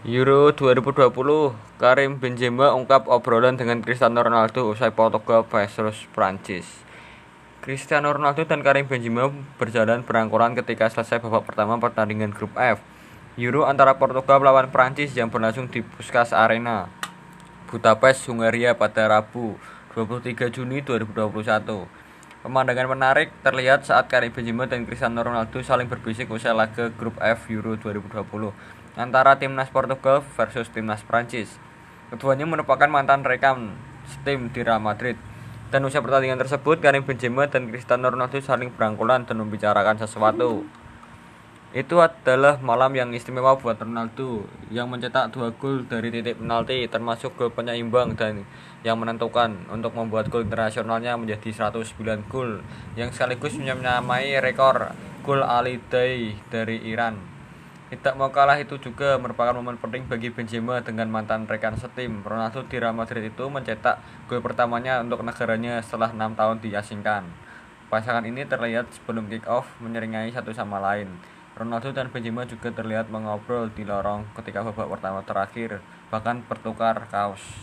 Euro 2020, Karim Benzema ungkap obrolan dengan Cristiano Ronaldo usai Portugal versus Prancis. Cristiano Ronaldo dan Karim Benzema berjalan berangkuran ketika selesai babak pertama pertandingan grup F. Euro antara Portugal melawan Prancis yang berlangsung di Puskas Arena, Budapest, Hungaria pada Rabu 23 Juni 2021. Pemandangan menarik terlihat saat Karim Benzema dan Cristiano Ronaldo saling berbisik usai laga grup F Euro 2020 antara timnas Portugal versus timnas Prancis. Keduanya merupakan mantan rekan tim di Real Madrid. Dan usai pertandingan tersebut, Karim Benzema dan Cristiano Ronaldo saling berangkulan dan membicarakan sesuatu. Itu adalah malam yang istimewa buat Ronaldo yang mencetak dua gol dari titik penalti termasuk gol penyeimbang dan yang menentukan untuk membuat gol internasionalnya menjadi 109 gol yang sekaligus menyamai rekor gol Ali Day dari Iran. Tidak mau kalah itu juga merupakan momen penting bagi Benzema dengan mantan rekan setim. Ronaldo di Real Madrid itu mencetak gol pertamanya untuk negaranya setelah enam tahun diasingkan. Pasangan ini terlihat sebelum kick off menyeringai satu sama lain. Ronaldo dan Benzema juga terlihat mengobrol di lorong ketika babak pertama terakhir, bahkan bertukar kaos.